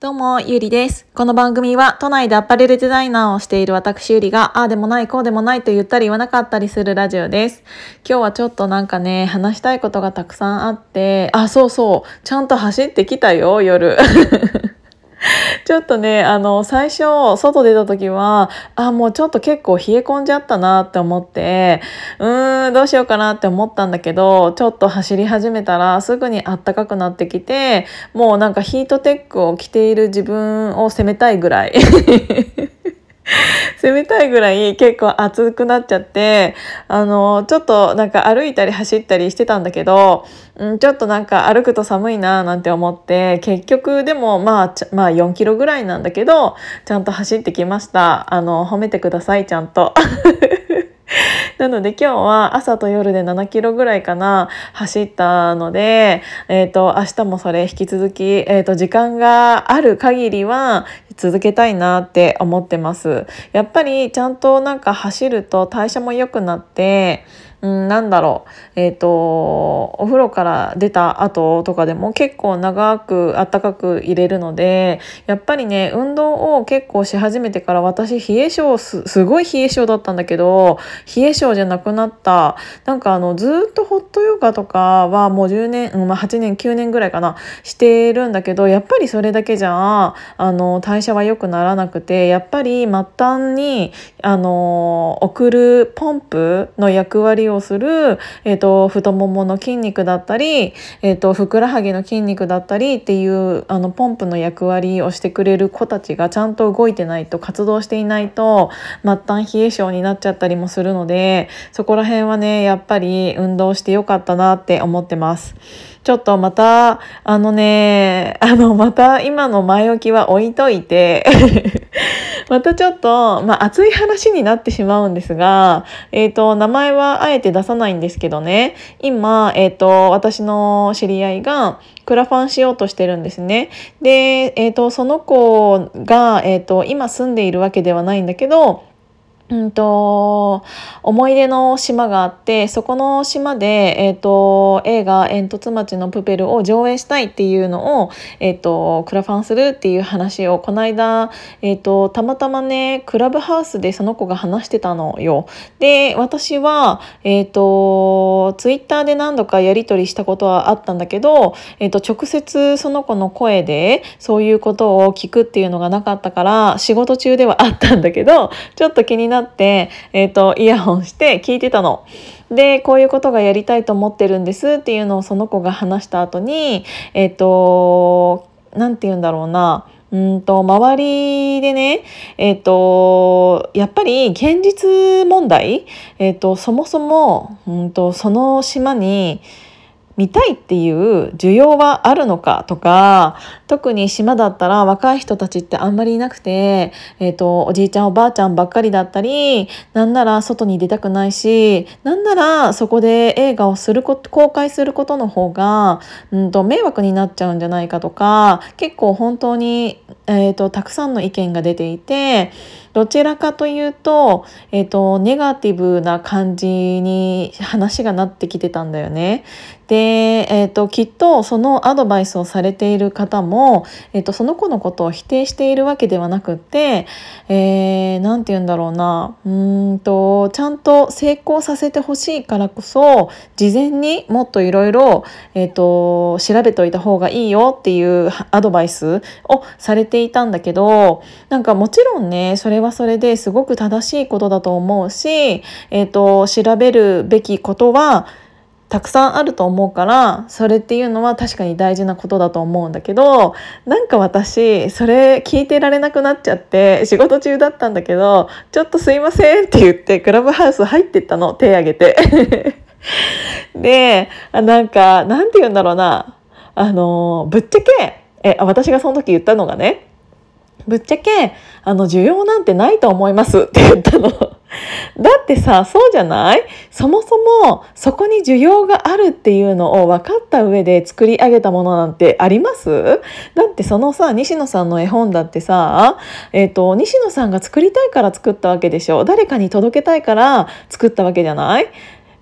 どうも、ゆりです。この番組は都内でアパレルデザイナーをしている私ゆりが、ああでもない、こうでもないと言ったり言わなかったりするラジオです。今日はちょっとなんかね、話したいことがたくさんあって、あ、そうそう、ちゃんと走ってきたよ、夜。ちょっとね、あの、最初、外出た時は、あ、もうちょっと結構冷え込んじゃったなって思って、うーん、どうしようかなって思ったんだけど、ちょっと走り始めたらすぐにあったかくなってきて、もうなんかヒートテックを着ている自分を責めたいぐらい。攻めたいぐらい結構暑くなっちゃって、あの、ちょっとなんか歩いたり走ったりしてたんだけど、ん、ちょっとなんか歩くと寒いなーなんて思って、結局でもまあ、まあ4キロぐらいなんだけど、ちゃんと走ってきました。あの、褒めてください、ちゃんと。なので今日は朝と夜で7キロぐらいかな走ったので、えっ、ー、と明日もそれ引き続き、えっ、ー、と時間がある限りは続けたいなって思ってます。やっぱりちゃんとなんか走ると代謝も良くなって、うん、なんだろう、えっ、ー、と、お風呂から出た後とかでも結構長く暖かく入れるので、やっぱりね、運動を結構し始めてから私、冷え性す、すごい冷え性だったんだけど、冷え性じゃなくなった。なんかあの、ずっとホットヨガとかはもう10年、うん、まあ8年、9年ぐらいかな、してるんだけど、やっぱりそれだけじゃ、あの、代謝は良くならなくて、やっぱり末端に、あの、送るポンプの役割ををする、えーと、太ももの筋肉だったり、えーと、ふくらはぎの筋肉だったりっていうあのポンプの役割をしてくれる子たちがちゃんと動いてないと活動していないと末端冷え性になっちゃったりもするのでそこら辺はねやっぱり運動してよかったなって思ってます。ちょっとまた、あのね、あの、また今の前置きは置いといて またちょっと、まあ、熱い話になってしまうんですが、えっ、ー、と、名前はあえて出さないんですけどね、今、えっ、ー、と、私の知り合いが、クラファンしようとしてるんですね。で、えっ、ー、と、その子が、えっ、と、今住んでいるわけではないんだけど、うんと、思い出の島があってそこの島で、えーと、映画「煙突町のプペル」を上映したいっていうのを、えーと、クラファンするっていう話をこの間、えーと、たまたまねクラブハウスでその子が話してたのよ。で私は、えー、とツイッターで何度かやり取りしたことはあったんだけど、えー、と直接その子の声でそういうことを聞くっていうのがなかったから仕事中ではあったんだけどちょっと気になって、ってえっ、ー、と、イヤホンして聞いてたの。で、こういうことがやりたいと思ってるんですっていうのをその子が話した後に、えっ、ー、と、何て言うんだろうな、うんと周りでね、えっ、ー、とやっぱり現実問題、えっ、ー、とそもそも、うんとその島に見たいっていう需要はあるのかとか特に島だったら若い人たちってあんまりいなくて、えーと、おじいちゃんおばあちゃんばっかりだったりなんなら外に出たくないしなんならそこで映画をすること公開することの方が、うんと、迷惑になっちゃうんじゃないかとか結構本当に、えーとたくさんの意見が出ていて。どちらかというと,、えーと、ネガティブな感じに話がなってきてたんだよね。で、えーと、きっとそのアドバイスをされている方も、えーと、その子のことを否定しているわけではなくって何、えー、て言うんだろうな。うんとちゃんと成功させてほしいからこそ事前にもっといろいろ調べておいた方がいいよっていうアドバイスをされていたんだけどなんかもちろんねそれはそれですごく正しいことだと思うし、えーと、調べるべきことはたくさんあると思うからそれっていうのは確かに大事なことだと思うんだけどなんか私それ聞いてられなくなっちゃって仕事中だったんだけど「ちょっとすいません」って言ってクラブハウス入ってったの手挙げて。でなんかなんて言うんだろうなあのぶっちゃけえ私がその時言ったのがねぶっちゃけあの需要なんてないと思います。って言ったの。だってさそうじゃない？そもそもそこに需要があるっていうのを分かった上で作り上げたものなんてあります？だってそのさ西野さんの絵本だってさ、えーと、西野さんが作りたいから作ったわけでしょ？誰かに届けたいから作ったわけじゃない？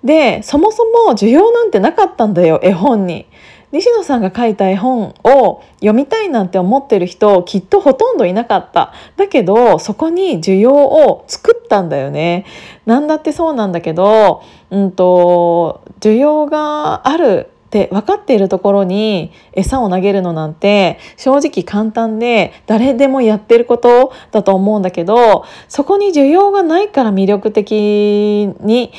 でそもそも需要なんてなかったんだよ絵本に。西野さんが書いた絵本を読みたいなんて思ってる人きっとほとんどいなかった。だけどそこに需要を作ったんだよね。何だってそうなんだけど、うんと、需要があるって分かっているところに餌を投げるのなんて正直簡単で誰でもやってることだと思うんだけどそこに需要がないから魅力的に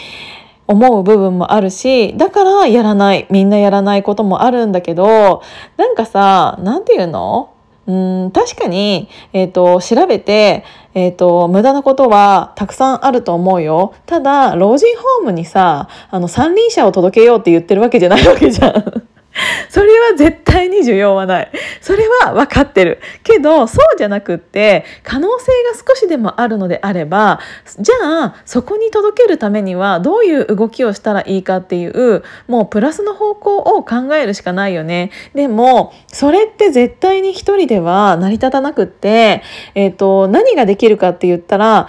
思う部分もあるしだからやらないみんなやらないこともあるんだけどなんかさなんて言うの？うん確かに、えーと、調べて、えーと、無駄なことはたくさんあると思うよただ老人ホームにさあの三輪車を届けようって言ってるわけじゃないわけじゃん。それは絶対に需要はない。それは分かってる。けど、そうじゃなくって、可能性が少しでもあるのであれば、じゃあ、そこに届けるためには、どういう動きをしたらいいかっていう、もうプラスの方向を考えるしかないよね。でも、それって絶対に一人では成り立たなくって、えっ、ー、と、何ができるかって言ったら、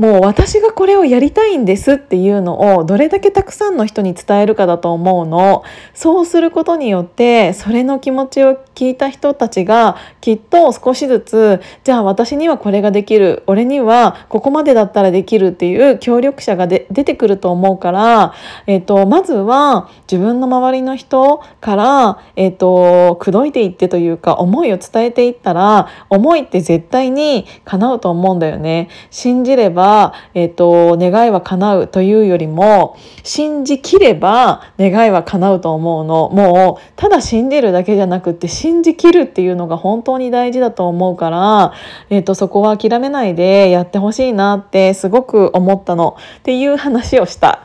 もう私がこれをやりたいんですっていうのをどれだけたくさんの人に伝えるかだと思うのそうすることによってそれの気持ちを聞いた人たちがきっと少しずつじゃあ私にはこれができる俺にはここまでだったらできるっていう協力者が出てくると思うから、えーと、まずは自分の周りの人から、えーと、口説いていってというか思いを伝えていったら思いって絶対に叶うと思うんだよね。信じればば、えっ、ー、と、願いは叶うというよりも、信じきれば願いは叶うと思うの。もう、ただ信じるだけじゃなくて、信じきるっていうのが本当に大事だと思うから、えっ、ー、と、そこは諦めないでやってほしいなってすごく思ったの。っていう話をした。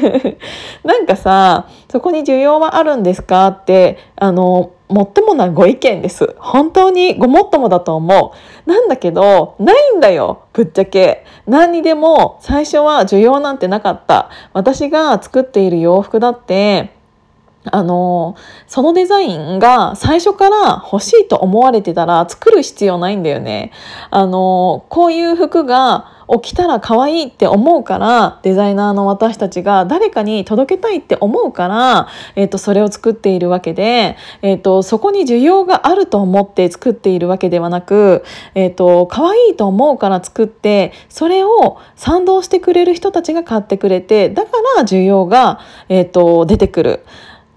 なんかさ、そこに需要はあるんですかって、あの、もっともなご意見です。本当にごもっともだと思う。なんだけど、ないんだよ。ぶっちゃけ。何にでも最初は需要なんてなかった。私が作っている洋服だって、あのそのデザインが最初から欲しいと思われてたら作る必要ないんだよね。あのこういう服が起きたら可愛いって思うからデザイナーの私たちが誰かに届けたいって思うから、えーと、それを作っているわけで、えーと、そこに需要があると思って作っているわけではなく、えーと、可愛いと思うから作ってそれを賛同してくれる人たちが買ってくれてだから需要が、えー、と出てくる。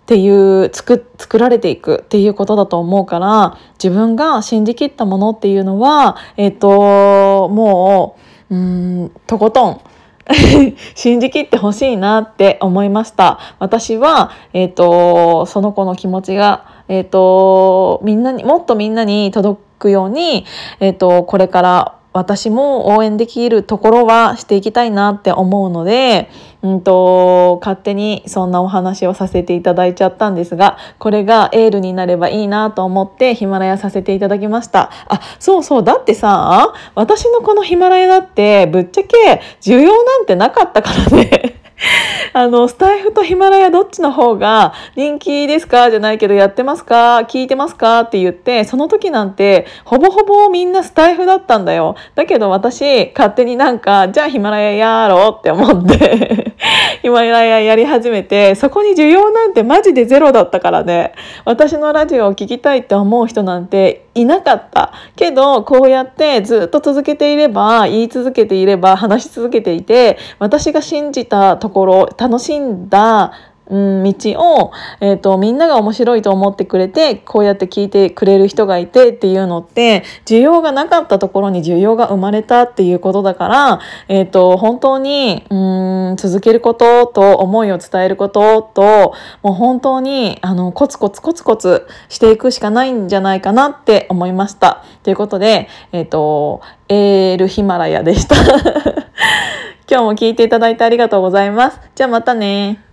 っていう作作られていくっていうことだと思うから自分が信じきったものっていうのは、えっ、ともううーんとことん 信じきってほしいなって思いました。私は、えっ、ー、と、その子の気持ちが、えっ、ー、と、みんなに、もっとみんなに届くように、えっ、ー、と、これから私も応援できるところはしていきたいなって思うので、うんと、勝手にそんなお話をさせていただいちゃったんですが、これがエールになればいいなと思ってヒマラヤさせていただきました。あ、そうそう、だってさ、私のこのヒマラヤだってぶっちゃけ需要なんてなかったからね。あの、スタイフとヒマラヤどっちの方が人気ですか？じゃないけど、やってますか？聞いてますか？って言って、その時なんて、ほぼほぼみんなスタイフだったんだよ。だけど私、勝手になんか、じゃあヒマラヤやろうって思って ヒマラヤやり始めて、そこに需要なんてマジでゼロだったからね。私のラジオを聴きたいって思う人なんていなかった。けど、こうやってずっと続けていれば、言い続けていれば、話し続けていて、私が信じたところ、楽しんだうん、道を、えーと、みんなが面白いと思ってくれてこうやって聞いてくれる人がいてっていうのって需要がなかったところに需要が生まれたっていうことだから、えーと、本当にうん続けることと思いを伝えることともう本当にあのコツコツコツコツしていくしかないんじゃないかなって思いました。ということで、えっ、ー、とエールヒマラヤでした。今日も聞いていただいてありがとうございます。じゃあまたね。